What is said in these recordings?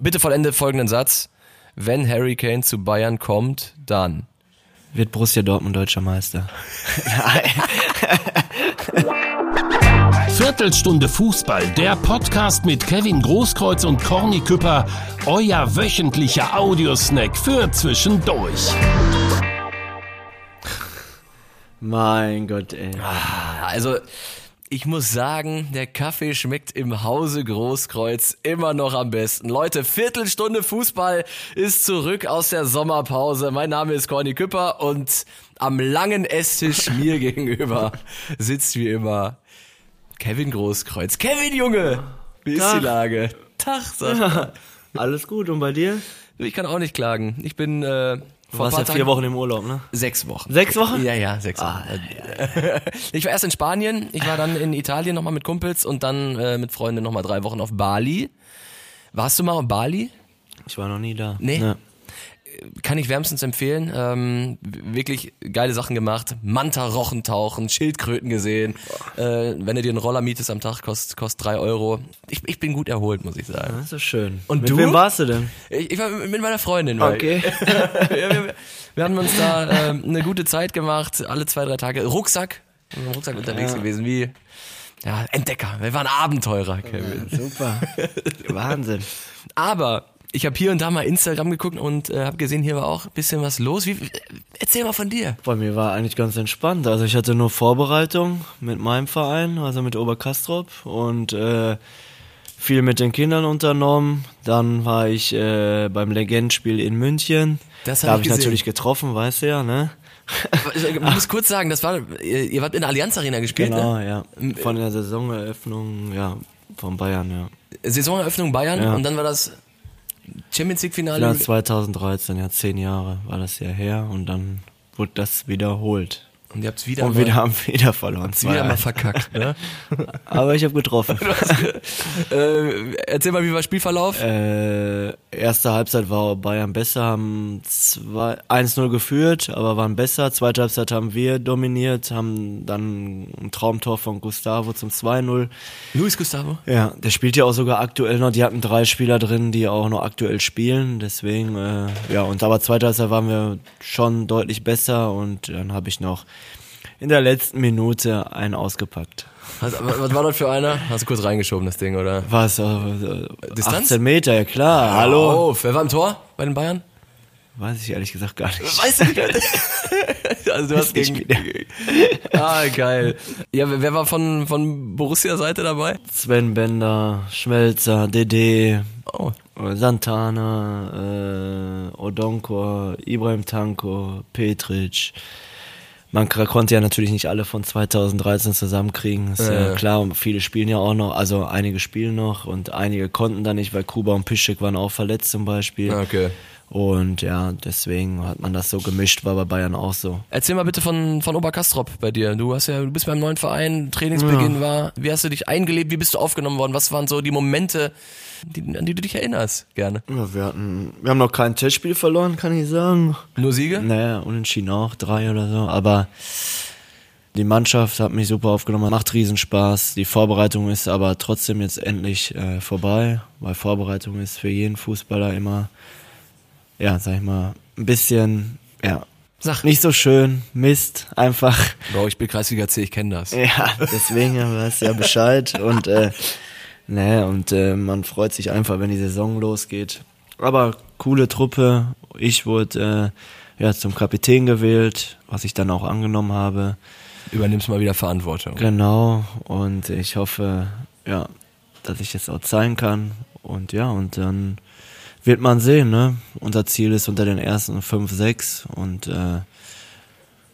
Bitte vollende folgenden Satz. Wenn Harry Kane zu Bayern kommt, dann. Wird Borussia Dortmund deutscher Meister. Viertelstunde Fußball, der Podcast mit Kevin Großkreuz und Corny Küpper, euer wöchentlicher Audiosnack für zwischendurch. Mein Gott, ey. Also, ich muss sagen, der Kaffee schmeckt im Hause Großkreuz immer noch am besten. Leute, Viertelstunde Fußball ist zurück aus der Sommerpause. Mein Name ist Corny Küpper und am langen Esstisch mir gegenüber sitzt wie immer Kevin Großkreuz. Kevin Junge, wie ist Tag. die Lage? Tag, sag mal. Alles gut und bei dir? Ich kann auch nicht klagen. Ich bin äh, Du warst ja vier Wochen im Urlaub, ne? Sechs Wochen. Sechs Wochen? Ja, ja, sechs Wochen. Ich war erst in Spanien, ich war dann in Italien nochmal mit Kumpels und dann äh, mit Freunden nochmal drei Wochen auf Bali. Warst du mal auf Bali? Ich war noch nie da. Nee. Ne. Kann ich wärmstens empfehlen. Ähm, wirklich geile Sachen gemacht. Manta-Rochen tauchen, Schildkröten gesehen. Äh, wenn du dir einen Roller mietest am Tag, kostet kostet drei Euro. Ich, ich bin gut erholt, muss ich sagen. Das ist schön. Und Mit du? wem warst du denn? Ich, ich war mit mit meiner Freundin. Okay. wir, wir, wir haben uns da ähm, eine gute Zeit gemacht, alle zwei, drei Tage. Rucksack, mit dem Rucksack unterwegs gewesen, wie ja, Entdecker. Wir waren Abenteurer, Kevin. Super. Wahnsinn. Aber ich habe hier und da mal Instagram geguckt und äh, habe gesehen, hier war auch ein bisschen was los. Wie, erzähl mal von dir. Bei mir war eigentlich ganz entspannt. Also ich hatte nur Vorbereitung mit meinem Verein, also mit Oberkastrop und äh, viel mit den Kindern unternommen. Dann war ich äh, beim Legendenspiel in München. Das da hab habe ich ich natürlich getroffen, weißt du ja, ne? Ich muss kurz sagen, das war, ihr, ihr wart in der Allianz Arena gespielt, Genau, ne? ja. Von der Saisoneröffnung, ja, von Bayern, ja. Saisoneröffnung Bayern Ja. und dann war das Champions League Finale. Ja, 2013, ja, zehn Jahre war das ja her und dann wurde das wiederholt. und ihr habt's wieder, Und mal, wir haben wieder verloren. wieder mal 2-1. verkackt, ne? Aber ich habe getroffen. äh, erzähl mal, wie war Spielverlauf? Äh, erste Halbzeit war Bayern besser, haben zwei- 1-0 geführt, aber waren besser. Zweite Halbzeit haben wir dominiert, haben dann ein Traumtor von Gustavo zum 2-0. Luis Gustavo? Ja, der spielt ja auch sogar aktuell noch. Die hatten drei Spieler drin, die auch noch aktuell spielen. Deswegen, äh, ja, und aber zweite Halbzeit waren wir schon deutlich besser und dann habe ich noch in der letzten Minute einen ausgepackt. Was, was war das für einer? Hast du kurz reingeschoben, das Ding, oder? Was? Äh, äh, Distanz? 18 Meter, ja klar. Hallo. Auf. Wer war im Tor bei den Bayern? Weiß ich ehrlich gesagt gar nicht. Weißt du nicht? also du hast gegen... Ah, geil. Ja, wer war von, von Borussia-Seite dabei? Sven Bender, Schmelzer, Dede, Oh. Santana, äh, Odonkor, Ibrahim Tanko, Petric. Man konnte ja natürlich nicht alle von 2013 zusammenkriegen, ist ja Äh. klar. Und viele spielen ja auch noch, also einige spielen noch und einige konnten da nicht, weil Kuba und Piszczek waren auch verletzt zum Beispiel. Okay. Und ja, deswegen hat man das so gemischt, war bei Bayern auch so. Erzähl mal bitte von, von Oberkastrop bei dir. Du hast ja, du bist beim neuen Verein, Trainingsbeginn war. Wie hast du dich eingelebt? Wie bist du aufgenommen worden? Was waren so die Momente, die, an die du dich erinnerst? Gerne. Ja, wir hatten, wir haben noch kein Testspiel verloren, kann ich sagen. Nur Siege? Naja, unentschieden auch, drei oder so. Aber die Mannschaft hat mich super aufgenommen, macht Riesenspaß. Die Vorbereitung ist aber trotzdem jetzt endlich äh, vorbei, weil Vorbereitung ist für jeden Fußballer immer, ja, sag ich mal, ein bisschen, ja, Sag. nicht so schön, Mist, einfach. Bro, ich bin Kreisliga C, ich kenne das. Ja, deswegen ja, weißt ja Bescheid und äh, ne, und äh, man freut sich einfach, wenn die Saison losgeht. Aber coole Truppe. Ich wurde äh, ja zum Kapitän gewählt, was ich dann auch angenommen habe. Übernimmst mal wieder Verantwortung. Genau. Und ich hoffe, ja, dass ich das auch zeigen kann. Und ja, und dann wird man sehen, ne? Unser Ziel ist unter den ersten fünf, sechs und äh,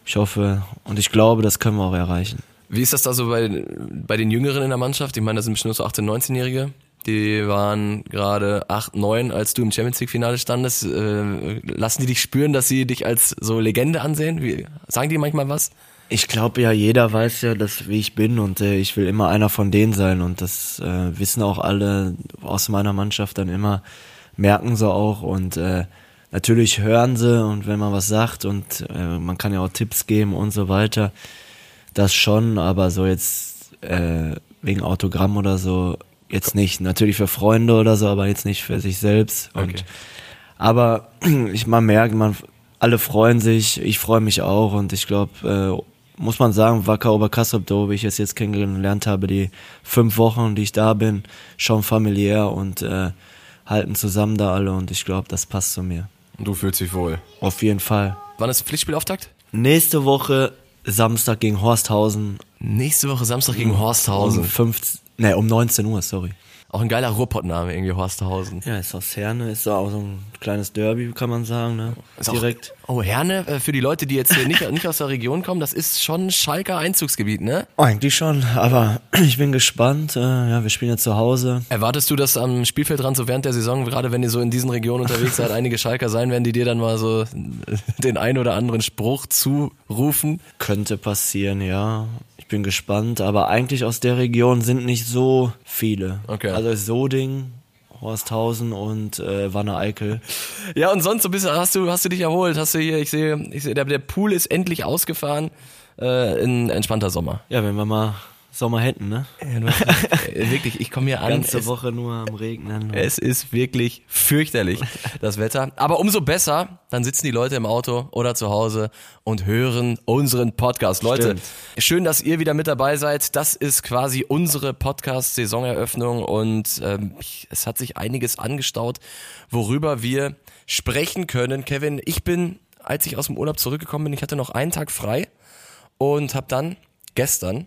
ich hoffe und ich glaube, das können wir auch erreichen. Wie ist das da so bei, bei den Jüngeren in der Mannschaft? Ich meine, das sind bestimmt so 18-, 19-Jährige. Die waren gerade 8, 9, als du im Champions League Finale standest. Äh, lassen die dich spüren, dass sie dich als so Legende ansehen? Wie, sagen die manchmal was? Ich glaube ja, jeder weiß ja, dass wie ich bin und äh, ich will immer einer von denen sein und das äh, wissen auch alle aus meiner Mannschaft dann immer, merken sie auch und äh, natürlich hören sie und wenn man was sagt und äh, man kann ja auch Tipps geben und so weiter, das schon, aber so jetzt äh, wegen Autogramm oder so Jetzt nicht. Natürlich für Freunde oder so, aber jetzt nicht für sich selbst. Und, Okay. Aber ich man merkt, man alle freuen sich, ich freue mich auch und ich glaube, äh, muss man sagen, Wacker Oberkassel, wo ich es jetzt kennengelernt habe, die fünf Wochen, die ich da bin, schon familiär und äh, halten zusammen da alle und ich glaube, das passt zu mir. Du fühlst dich wohl. Auf jeden Fall. Wann ist Pflichtspielauftakt? Nächste Woche Samstag gegen Horsthausen Nächste Woche Samstag gegen um Horsthausen. 15, ne, um 19 Uhr, sorry. Auch ein geiler Ruhrpottname irgendwie, Horsthausen. Ja, ist aus Herne, ist auch so ein kleines Derby, kann man sagen, ne? Ist auch- Direkt. Oh, Herne, äh, für die Leute, die jetzt hier nicht, nicht aus der Region kommen, das ist schon Schalker Einzugsgebiet, ne? Eigentlich schon, aber ich bin gespannt. Äh, ja, wir spielen ja zu Hause. Erwartest du, dass am Spielfeldrand so während der Saison, gerade wenn ihr so in diesen Regionen unterwegs seid, einige Schalker sein werden, die dir dann mal so den ein oder anderen Spruch zurufen? Könnte passieren, ja. Ich bin gespannt, aber eigentlich aus der Region sind nicht so viele. Okay. Also Soding, Horsthausen und äh, Wanne-Eickel. Ja, und sonst so ein bisschen hast du, hast du dich erholt, hast du hier, ich sehe, ich sehe, der, der Pool ist endlich ausgefahren, äh, in entspannter Sommer. Ja, wenn wir mal Sommer hätten, ne? Ja, äh, wirklich, ich komme hier an. Ganze es, Woche nur am Regnen. Es ist wirklich fürchterlich, das Wetter. Aber umso besser, dann sitzen die Leute im Auto oder zu Hause und hören unseren Podcast. Leute, Stimmt. schön, dass ihr wieder mit dabei seid. Das ist quasi unsere Podcast-Saisoneröffnung und ähm, es hat sich einiges angestaut, worüber wir sprechen können. Kevin, ich bin, als ich aus dem Urlaub zurückgekommen bin, ich hatte noch einen Tag frei und habe dann gestern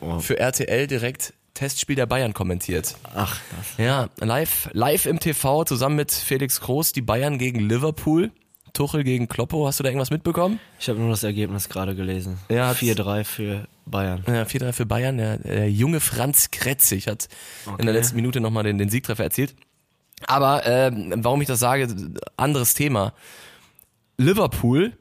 oh. für RTL direkt Testspiel der Bayern kommentiert. Ach, das. Ja, live, live im TV zusammen mit Felix Groß, die Bayern gegen Liverpool. Tuchel gegen Kloppo, hast du da irgendwas mitbekommen? Ich habe nur das Ergebnis gerade gelesen. Ja, 4-3 für Bayern. Ja, 4-3 für Bayern. Der, der junge Franz Kretzig hat in der Okay. letzten Minute nochmal den, den Siegtreffer erzielt. Aber ähm, warum ich das sage, anderes Thema. Liverpool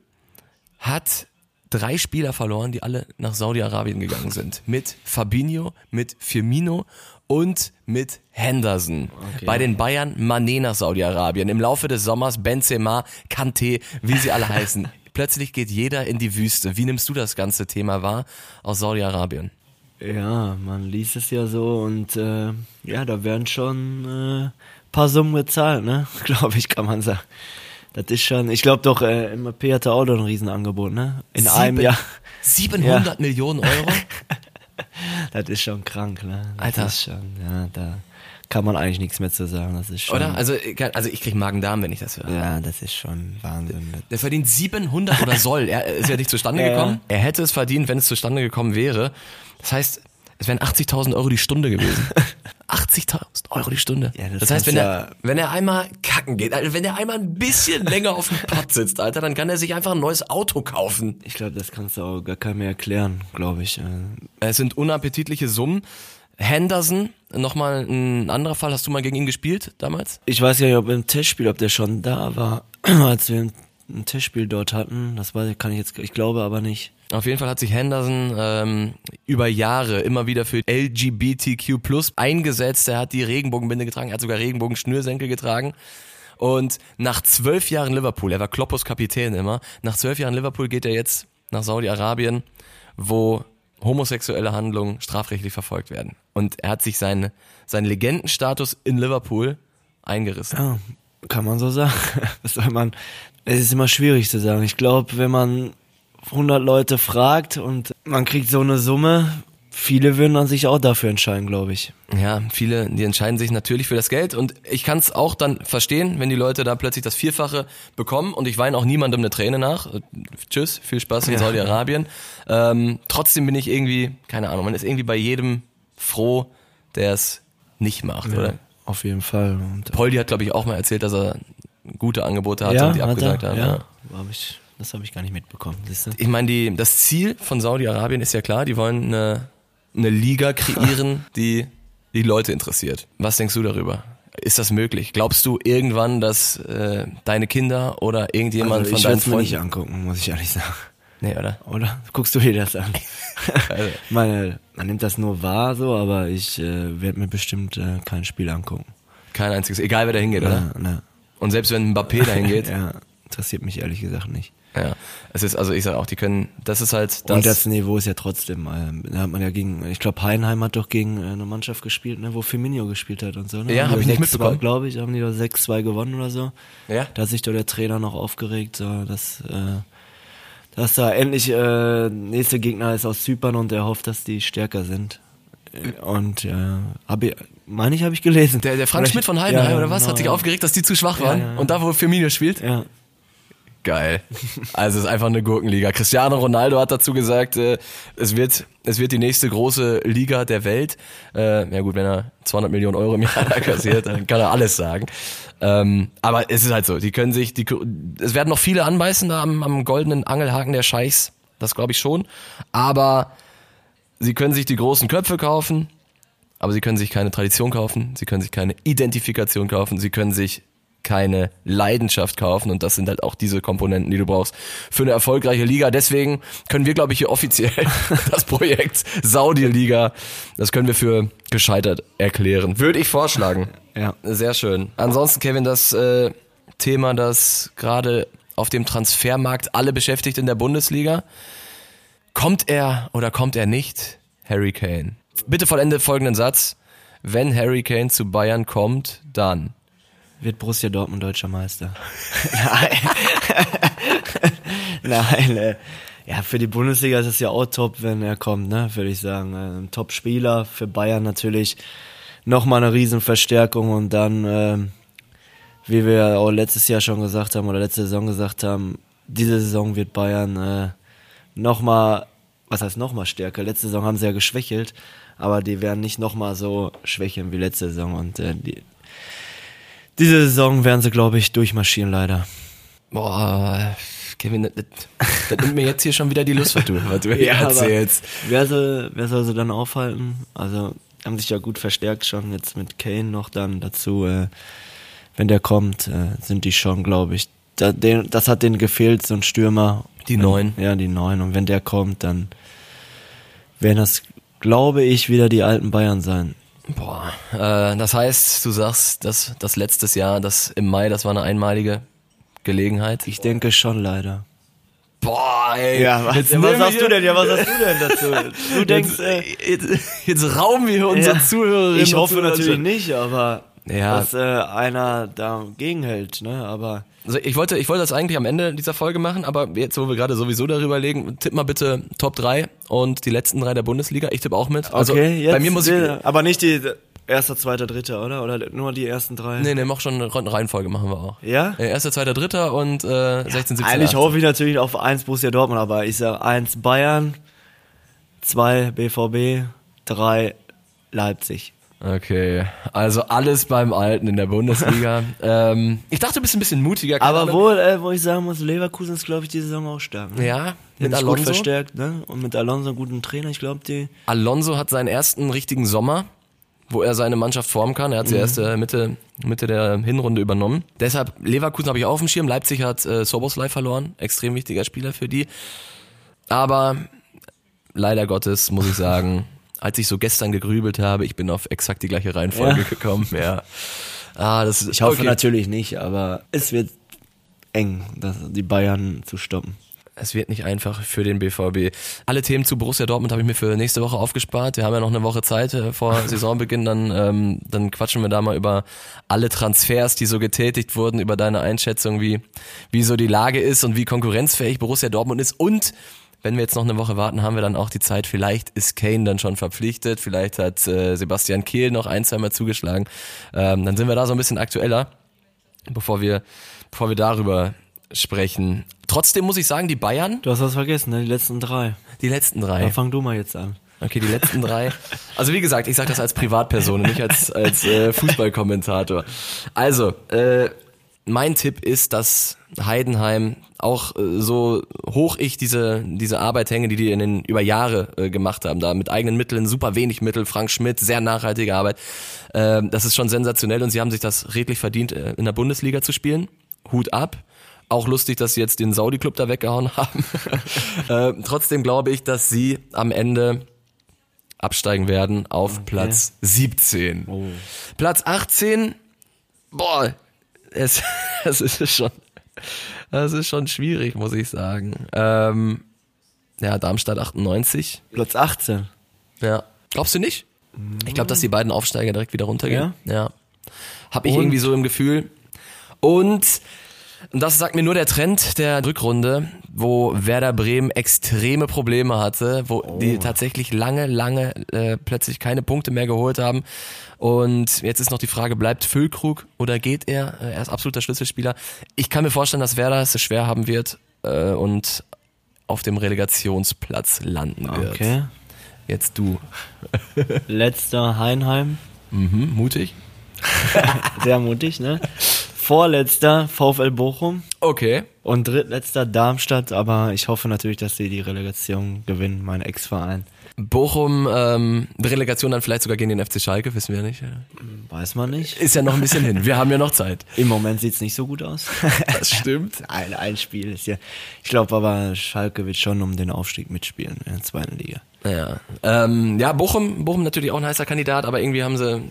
hat drei Spieler verloren, die alle nach Saudi-Arabien gegangen sind. Mit Fabinho, mit Firmino und mit Henderson. Okay. Bei den Bayern Mané nach Saudi-Arabien. Im Laufe des Sommers Benzema, Kanté, wie sie alle heißen. Plötzlich geht jeder in die Wüste. Wie nimmst du das ganze Thema wahr aus Saudi-Arabien? Ja, man liest es ja so und äh, ja, da werden schon äh, paar Summen gezahlt, ne? Glaube ich, kann man sagen. Das ist schon, ich glaube doch, äh, MAP hatte auch noch ein Riesenangebot, ne? In einem Sieben- Jahr. 700 Millionen Euro? Das ist schon krank, ne? Das Alter. Ist schon, ja, da kann man eigentlich nichts mehr zu sagen. Das ist schon. Oder? Also, also ich krieg Magen-Darm, wenn ich das höre. Ja, das ist schon Wahnsinn. Der verdient 700 oder soll. Er ist ja nicht zustande Ja, ja. gekommen. Er hätte es verdient, wenn es zustande gekommen wäre. Das heißt, es wären 80.000 Euro die Stunde gewesen. 80.000 Euro die Stunde. Ja, das das heißt, wenn kannst er, wenn er einmal kacken geht, also wenn er einmal ein bisschen länger auf dem Pad sitzt, Alter, dann kann er sich einfach ein neues Auto kaufen. Ich glaube, das kannst du auch gar keinem mehr erklären, glaube ich. Es sind unappetitliche Summen. Henderson, nochmal ein anderer Fall. Hast du mal gegen ihn gespielt damals? Ich weiß ja nicht, ob im Testspiel, ob der schon da war, als wir ein, ein Testspiel dort hatten. Das weiß ich, kann ich jetzt, ich glaube aber nicht. Auf jeden Fall hat sich Henderson ähm, über Jahre immer wieder für LGBTQ eingesetzt. Er hat die Regenbogenbinde getragen, er hat sogar Regenbogenschnürsenkel getragen. Und nach zwölf Jahren Liverpool, er war Kloppos Kapitän immer, nach zwölf Jahren Liverpool geht er jetzt nach Saudi-Arabien, wo homosexuelle Handlungen strafrechtlich verfolgt werden. Und er hat sich seinen, seinen Legendenstatus in Liverpool eingerissen. Ja, kann man so sagen. Was soll man? Es ist immer schwierig zu sagen. Ich glaube, wenn man 100 Leute fragt und man kriegt so eine Summe, viele würden dann sich auch dafür entscheiden, glaube ich. Ja, viele, die entscheiden sich natürlich für das Geld und ich kann es auch dann verstehen, wenn die Leute da plötzlich das Vierfache bekommen und ich weine auch niemandem eine Träne nach. Äh, Tschüss, viel Spaß in Ja. Saudi-Arabien. Ähm, trotzdem bin ich irgendwie, keine Ahnung, man ist irgendwie bei jedem froh, der es nicht macht, oder? Auf jeden Fall. Und Poldi hat, glaube ich, auch mal erzählt, dass er gute Angebote hatte und die hat abgesagt er, haben. ja. Ja. Hab ich, das habe ich gar nicht mitbekommen. Siehst du? Ich meine, das Ziel von Saudi-Arabien ist ja klar, die wollen eine, eine Liga kreieren, die die Leute interessiert. Was denkst du darüber? Ist das möglich? Glaubst du irgendwann, dass äh, deine Kinder oder irgendjemand Also von ich deinen würde es mir nicht Freunden... angucken, muss ich ehrlich sagen. Nee, oder? Oder? Guckst du dir das an? Also, Ich meine, man nimmt das nur wahr so, aber ich äh, werde mir bestimmt äh, kein Spiel angucken. kein einziges, egal wer da hingeht, oder? Ja, ne. Und selbst wenn Mbappé da hingeht, Ja, interessiert mich ehrlich gesagt nicht. Ja. Es ist, also ich sage auch, die können, das ist halt das. Und das Niveau ist ja trotzdem, äh, da hat man ja gegen, ich glaube Heidenheim hat doch gegen äh, eine Mannschaft gespielt, ne, wo Firmino gespielt hat und so. Ne? Ja, hab ich nicht mitbekommen. glaube ich, haben die da 6-2 gewonnen oder so. Ja. Da hat sich doch der Trainer noch aufgeregt, so, dass, äh, dass da endlich äh, nächste Gegner ist aus Zypern und er hofft, dass die stärker sind. Und äh, habe ich, meine ich, habe ich gelesen. der, der Frank Schmidt von Heidenheim ja, oder was? genau, Hat sich ja. aufgeregt, dass die zu schwach waren. ja. Und da, wo Firmino spielt? Ja. Geil. Also es ist einfach eine Gurkenliga. Cristiano Ronaldo hat dazu gesagt, äh, es wird es wird die nächste große Liga der Welt. Äh, ja gut, wenn er 200 Millionen Euro im Jahr kassiert, dann kann er alles sagen. Ähm, aber es ist halt so, die können sich, die, es werden noch viele anbeißen da am, am goldenen Angelhaken der Scheichs. Das glaube ich schon. Aber sie können sich die großen Köpfe kaufen, aber sie können sich keine Tradition kaufen, sie können sich keine Identifikation kaufen, sie können sich keine Leidenschaft kaufen und das sind halt auch diese Komponenten, die du brauchst für eine erfolgreiche Liga. Deswegen können wir, glaube ich, hier offiziell das Projekt Saudi-Liga, das können wir für gescheitert erklären. Würde ich vorschlagen. Ja. Sehr schön. Ansonsten, Kevin, das äh, Thema, das gerade auf dem Transfermarkt alle beschäftigt in der Bundesliga. Kommt er oder kommt er nicht? Harry Kane. Bitte vollende folgenden Satz. Wenn Harry Kane zu Bayern kommt, dann. Wird Borussia Dortmund deutscher Meister? Nein. Nein, äh, ja, für die Bundesliga ist es ja auch top, wenn er kommt, ne, würde ich sagen. Äh, Ein Top-Spieler, für Bayern natürlich nochmal eine Riesenverstärkung und dann, ähm, wie wir auch letztes Jahr schon gesagt haben oder letzte Saison gesagt haben, diese Saison wird Bayern äh, nochmal, was heißt nochmal stärker? Letzte Saison haben sie ja geschwächelt, aber die werden nicht nochmal so schwächeln wie letzte Saison und äh, die, diese Saison werden sie, glaube ich, durchmarschieren, leider. Boah, Kevin, das, das nimmt mir jetzt hier schon wieder die Lust, was du, was du Ja, erzählst. Wer soll, wer soll sie dann aufhalten? Also, haben sich ja gut verstärkt schon, jetzt mit Kane noch dann dazu. Äh, wenn der kommt, äh, sind die schon, glaube ich. Da, den, das hat denen gefehlt, so ein Stürmer. Die Wenn- Neun. Ja, die Neun. Und wenn der kommt, dann werden das, glaube ich, wieder die alten Bayern sein. Boah, äh, das heißt, du sagst, dass das letztes Jahr, das im Mai, das war eine einmalige Gelegenheit. Ich denke schon, leider. Boah, ey. was, nehmen wir hier- denn? Ja, was sagst du denn dazu? Du denkst, Jetzt, äh, jetzt, jetzt rauben wir unsere Ja. Zuhörerinnen Ich hoffe natürlich nicht, aber Ja. dass äh, einer dagegen hält, ne? Aber Also ich wollte, ich wollte das eigentlich am Ende dieser Folge machen, aber jetzt, wo wir gerade sowieso darüber legen, tipp mal bitte Top 3 und die letzten drei der Bundesliga. Ich tippe auch mit. Also bei mir muss ich. aber nicht die erster, zweiter, dritter, oder? Oder nur die ersten drei? Nee, nee, mach schon eine Reihenfolge machen wir auch. Ja? Äh, Erster, zweiter, dritter und äh, 16, 17, Eigentlich 18. hoffe ich natürlich auf eins Borussia Dortmund, aber ich sag eins Bayern, zwei BVB, drei Leipzig. Okay, also alles beim Alten in der Bundesliga. ähm, ich dachte, du bist ein bisschen mutiger. Aber wo, äh, wo ich sagen muss, Leverkusen ist, glaube ich, die Saison auch stark. Ne? Ja, mit mit gut Alonso. verstärkt, ne? Und mit Alonso einen guten Trainer, ich glaube, die. Alonso hat seinen ersten richtigen Sommer, wo er seine Mannschaft formen kann. Er hat sie Mhm. erst äh, Mitte, Mitte der Hinrunde übernommen. Deshalb, Leverkusen habe ich auf dem Schirm. Leipzig hat äh, Soboslai verloren. Extrem wichtiger Spieler für die. Aber leider Gottes muss ich sagen, als ich so gestern gegrübelt habe, ich bin auf exakt die gleiche Reihenfolge Ja. gekommen. Ja. Ah, das Ich hoffe okay. natürlich nicht, aber es wird eng, das, die Bayern zu stoppen. Es wird nicht einfach für den BVB. Alle Themen zu Borussia Dortmund habe ich mir für nächste Woche aufgespart. Wir haben ja noch eine Woche Zeit äh, vor Saisonbeginn. Dann, ähm, dann quatschen wir da mal über alle Transfers, die so getätigt wurden, über deine Einschätzung, wie, wie so die Lage ist und wie konkurrenzfähig Borussia Dortmund ist. Und wenn wir jetzt noch eine Woche warten, haben wir dann auch die Zeit. Vielleicht ist Kane dann schon verpflichtet. Vielleicht hat äh, Sebastian Kehl noch ein, zweimal zugeschlagen. Ähm, dann sind wir da so ein bisschen aktueller, bevor wir, bevor wir darüber sprechen. Trotzdem muss ich sagen, die Bayern, Du hast was vergessen, ne? die letzten drei. die letzten drei. Dann fang du mal jetzt an. Okay, die letzten drei. Also wie gesagt, ich sage das als Privatperson, nicht als, als äh, Fußballkommentator. Also, äh, mein Tipp ist, dass Heidenheim auch äh, so hoch ich diese diese Arbeit hänge, die die in den über Jahre äh, gemacht haben, da mit eigenen Mitteln, super wenig Mittel, Frank Schmidt, sehr nachhaltige Arbeit. Äh, das ist schon sensationell und sie haben sich das redlich verdient, äh, in der Bundesliga zu spielen. Hut ab. Auch lustig, dass sie jetzt den Saudi-Club da weggehauen haben. äh, trotzdem glaube ich, dass sie am Ende absteigen werden auf Platz 17. Platz 18, boah, es, es ist schon, Das ist schon schwierig, muss ich sagen. Ähm, ja, Darmstadt 98. Platz 18. Ja. Glaubst du nicht? Ich glaube, dass die beiden Aufsteiger direkt wieder runtergehen. Ja. Hab ich Und? irgendwie so im Gefühl. Und das sagt mir nur der Trend der Rückrunde, wo Werder Bremen extreme Probleme hatte, wo die tatsächlich lange, lange äh, plötzlich keine Punkte mehr geholt haben. Und jetzt ist noch die Frage, bleibt Füllkrug oder geht er? Äh, Er ist absoluter Schlüsselspieler. Ich kann mir vorstellen, dass Werder es schwer haben wird äh, und auf dem Relegationsplatz landen wird. Okay. Jetzt du. Letzter Heinheim. Mhm, mutig. Sehr mutig, ne? Vorletzter VfL Bochum. Okay. Und drittletzter Darmstadt, aber ich hoffe natürlich, dass sie die Relegation gewinnen, mein Ex-Verein. Bochum, ähm, Relegation dann vielleicht sogar gegen den FC Schalke, wissen wir nicht. Weiß man nicht. Ist ja noch ein bisschen hin. Wir haben ja noch Zeit. Im Moment sieht's nicht so gut aus. Das stimmt. ein, ein Spiel ist ja. Ich glaube aber, Schalke wird schon um den Aufstieg mitspielen in der zweiten Liga. Ja, ähm, ja Bochum, Bochum natürlich auch ein heißer Kandidat, aber irgendwie haben sie,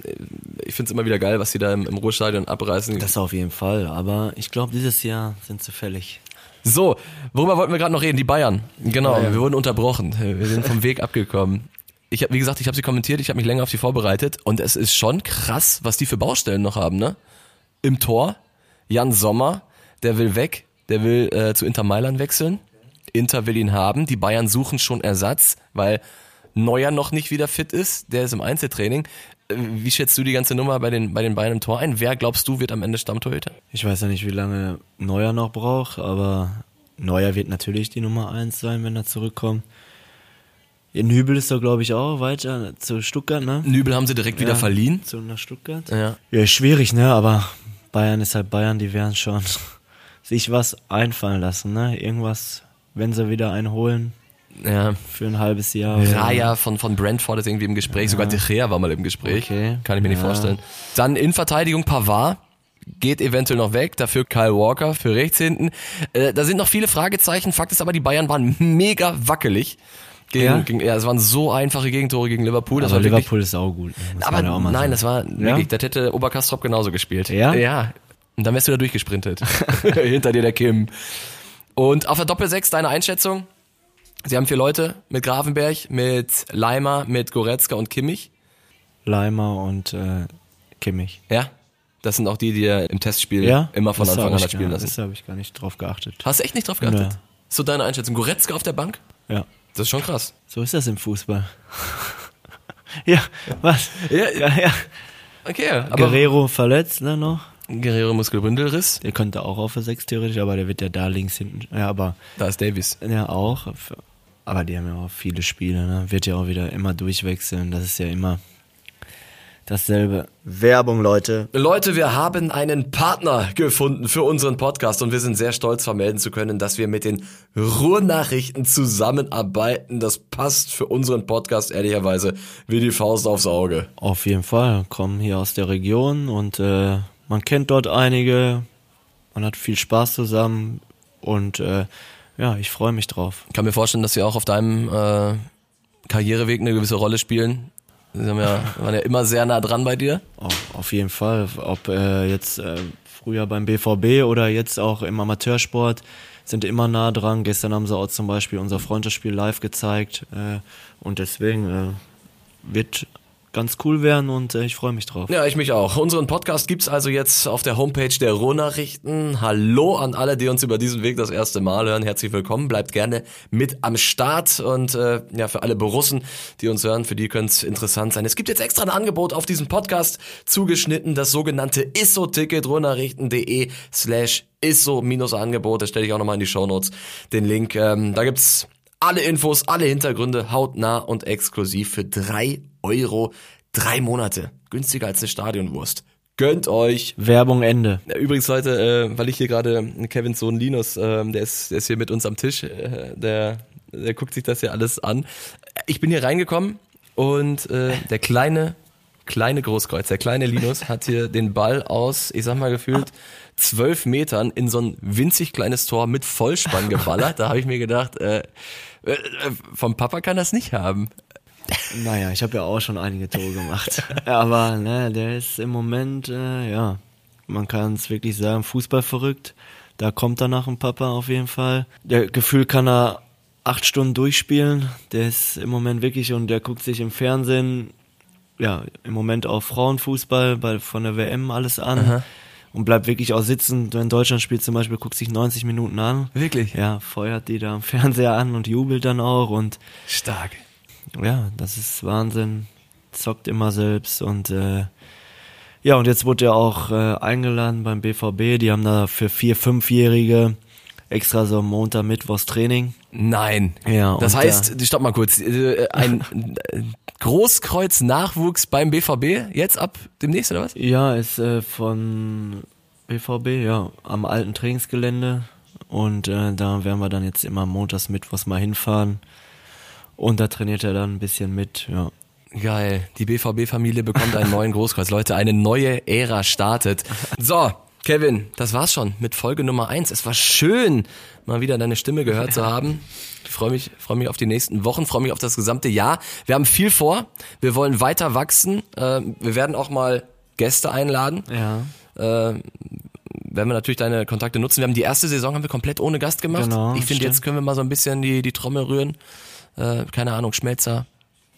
ich finde es immer wieder geil, was sie da im, im Ruhrstadion abreißen. Das auf jeden Fall, aber ich glaube, dieses Jahr sind sie fällig. So, worüber wollten wir gerade noch reden? Die Bayern. Genau, Bayern. wir wurden unterbrochen. Wir sind vom Weg abgekommen. Ich habe, wie gesagt, ich habe sie kommentiert, ich habe mich länger auf sie vorbereitet und es ist schon krass, was die für Baustellen noch haben, ne? Im Tor, Jan Sommer, der will weg, der will äh, zu Inter Mailand wechseln. Inter will ihn haben, die Bayern suchen schon Ersatz, weil Neuer noch nicht wieder fit ist, der ist im Einzeltraining. Wie schätzt du die ganze Nummer bei den, bei den Bayern im Tor ein? Wer glaubst du wird am Ende Stammtorhüter? Ich weiß ja nicht, wie lange Neuer noch braucht, aber Neuer wird natürlich die Nummer eins sein, wenn er zurückkommt. In Hübel ist er, glaube ich, auch weiter zu Stuttgart, ne? Nübel haben sie direkt wieder Ja, verliehen. Zu nach Stuttgart. Ja. Ja, schwierig, ne? Aber Bayern ist halt Bayern, die werden schon sich was einfallen lassen, ne? Irgendwas, wenn sie wieder einen holen Ja. für ein halbes Jahr. Raya von, von Brentford ist irgendwie im Gespräch, sogar De Gea war mal im Gespräch. Okay. Kann ich mir nicht Ja. vorstellen. Dann in Verteidigung Pavard. Geht eventuell noch weg, dafür Kyle Walker für rechts hinten. Äh, da sind noch viele Fragezeichen. Fakt ist aber, die Bayern waren mega wackelig. Gegen, Ja? gegen, ja, es waren so einfache Gegentore gegen Liverpool. Das Aber war wirklich, Liverpool ist auch gut. Muss aber ja auch nein, das war wirklich, das hätte Oberkastrop genauso gespielt. Ja? Ja. Und dann wärst du da durchgesprintet. Hinter dir der Kim. Und auf der Doppel-6 deine Einschätzung? Sie haben vier Leute mit Grafenberg, mit Leimer, mit Goretzka und Kimmich. Leimer und äh, Kimmich. Ja. Das sind auch die, die er im Testspiel Ja? immer von Das Anfang an hat spielen lassen. Das habe ich gar nicht drauf geachtet. Hast du echt nicht drauf geachtet? Nee. So deine Einschätzung. Goretzka auf der Bank? Ja. Das ist schon krass. So ist das im Fußball. ja, was? Ja, Ja, ja. Okay, aber Guerrero verletzt, ne, noch? Guerrero Muskelbündelriss. Der könnte auch auf der 6 theoretisch, aber der wird ja da links hinten. Ja, aber Da ist Davies. ja auch. Aber die haben ja auch viele Spiele, ne? Wird ja auch wieder immer durchwechseln. Das ist ja immer dasselbe. Werbung, Leute. Leute, wir haben einen Partner gefunden für unseren Podcast und wir sind sehr stolz vermelden zu können, dass wir mit den Ruhrnachrichten zusammenarbeiten. Das passt für unseren Podcast ehrlicherweise wie die Faust aufs Auge. Auf jeden Fall. Kommen hier aus der Region und äh, man kennt dort einige. Man hat viel Spaß zusammen und äh, ja, ich freue mich drauf. Ich kann mir vorstellen, dass sie auch auf deinem äh, Karriereweg eine gewisse Rolle spielen. Sie haben ja, waren ja immer sehr nah dran bei dir. Auf, auf jeden Fall. Ob äh, jetzt äh, früher beim BVB oder jetzt auch im Amateursport sind immer nah dran. Gestern haben sie auch zum Beispiel unser Freundschaftsspiel live gezeigt äh, und deswegen äh, wird ganz cool werden und äh, ich freue mich drauf. Ja, ich mich auch. Unseren Podcast gibt's also jetzt auf der Homepage der Ruhrnachrichten. Hallo an alle, die uns über diesen Weg das erste Mal hören. Herzlich willkommen. Bleibt gerne mit am Start. Und äh, ja, für alle Borussen, die uns hören, für die könnte es interessant sein. Es gibt jetzt extra ein Angebot auf diesem Podcast zugeschnitten, das sogenannte ISSO-Ticket, ruhrnachrichten.de slash ISSO-Angebot. Das stelle ich auch nochmal in die Shownotes, den Link. Ähm, da gibt's alle Infos, alle Hintergründe, hautnah und exklusiv für drei Euro. Drei Monate. Günstiger als eine Stadionwurst. Gönnt euch. Werbung Ende. Übrigens, Leute, äh, weil ich hier gerade Kevins Sohn Linus, ähm, der, ist, der ist hier mit uns am Tisch, äh, der, der guckt sich das hier alles an. Ich bin hier reingekommen und äh, der kleine, kleine Großkreuz, der kleine Linus hat hier den Ball aus, ich sag mal gefühlt, zwölf Metern in so ein winzig kleines Tor mit Vollspann geballert. Da habe ich mir gedacht, äh, äh, vom Papa kann das nicht haben. Naja, ich habe ja auch schon einige Tore gemacht. Aber ne, der ist im Moment, äh, ja, man kann es wirklich sagen, Fußball verrückt. Da kommt er nach dem Papa auf jeden Fall. Der Gefühl kann er acht Stunden durchspielen. Der ist im Moment wirklich und der guckt sich im Fernsehen, ja, im Moment auch Frauenfußball bei, von der WM alles an. Aha. Und bleibt wirklich auch sitzen, wenn Deutschland spielt zum Beispiel, guckt sich 90 Minuten an. Wirklich? Ja, feuert die da am Fernseher an und jubelt dann auch und Stark. Ja, das ist Wahnsinn. Zockt immer selbst und äh, ja, und jetzt wurde er auch äh, eingeladen beim BVB. Die haben da für vier, fünfjährige extra so Montag, Mittwochs Training. Nein. Ja, Das heißt, stopp mal kurz, äh, ein äh, Großkreuz-Nachwuchs beim BVB, jetzt ab demnächst oder was? Ja, ist äh, von BVB, ja, am alten Trainingsgelände. Und äh, da werden wir dann jetzt immer montags, mittwochs mal hinfahren. Und da trainiert er dann ein bisschen mit, ja. Geil. Die BVB-Familie bekommt einen neuen Großkreuz. Leute, eine neue Ära startet. So, Kevin, das war's schon mit Folge Nummer eins. Es war schön, mal wieder deine Stimme gehört zu haben. Ich freue mich, freue mich auf die nächsten Wochen, freue mich auf das gesamte Jahr. Wir haben viel vor. Wir wollen weiter wachsen. Äh, Wir werden auch mal Gäste einladen. Ja. Äh, werden wir natürlich deine Kontakte nutzen. Wir haben die erste Saison haben wir komplett ohne Gast gemacht. Genau, ich finde, jetzt können wir mal so ein bisschen die, die Trommel rühren. Äh, keine Ahnung, Schmelzer,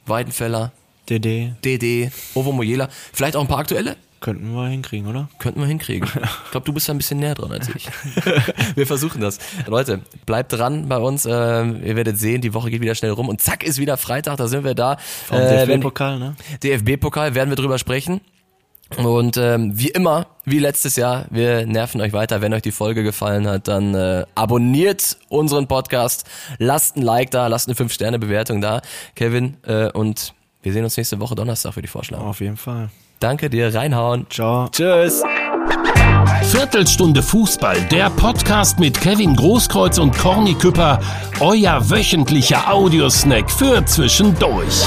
Weidenfeller, DD DD, Ovo Mojela. Vielleicht auch ein paar aktuelle? könnten wir hinkriegen, oder? Könnten wir hinkriegen. Ich glaube, du bist da ein bisschen näher dran als ich. wir versuchen das. Leute, bleibt dran bei uns. Äh, ihr werdet sehen, die Woche geht wieder schnell rum und zack ist wieder Freitag, da sind wir da. Vom Äh, DFB-Pokal, ne? DFB-Pokal werden wir drüber sprechen. Und ähm, wie immer, wie letztes Jahr, wir nerven euch weiter. Wenn euch die Folge gefallen hat, dann äh, abonniert unseren Podcast, lasst ein Like da, lasst eine 5-Sterne-Bewertung da, Kevin. Äh, und wir sehen uns nächste Woche Donnerstag für die Vorschläge. Auf jeden Fall. Danke dir, reinhauen. Ciao. Tschüss. Viertelstunde Fußball, der Podcast mit Kevin Großkreuz und Corny Küpper, euer wöchentlicher Audiosnack für zwischendurch.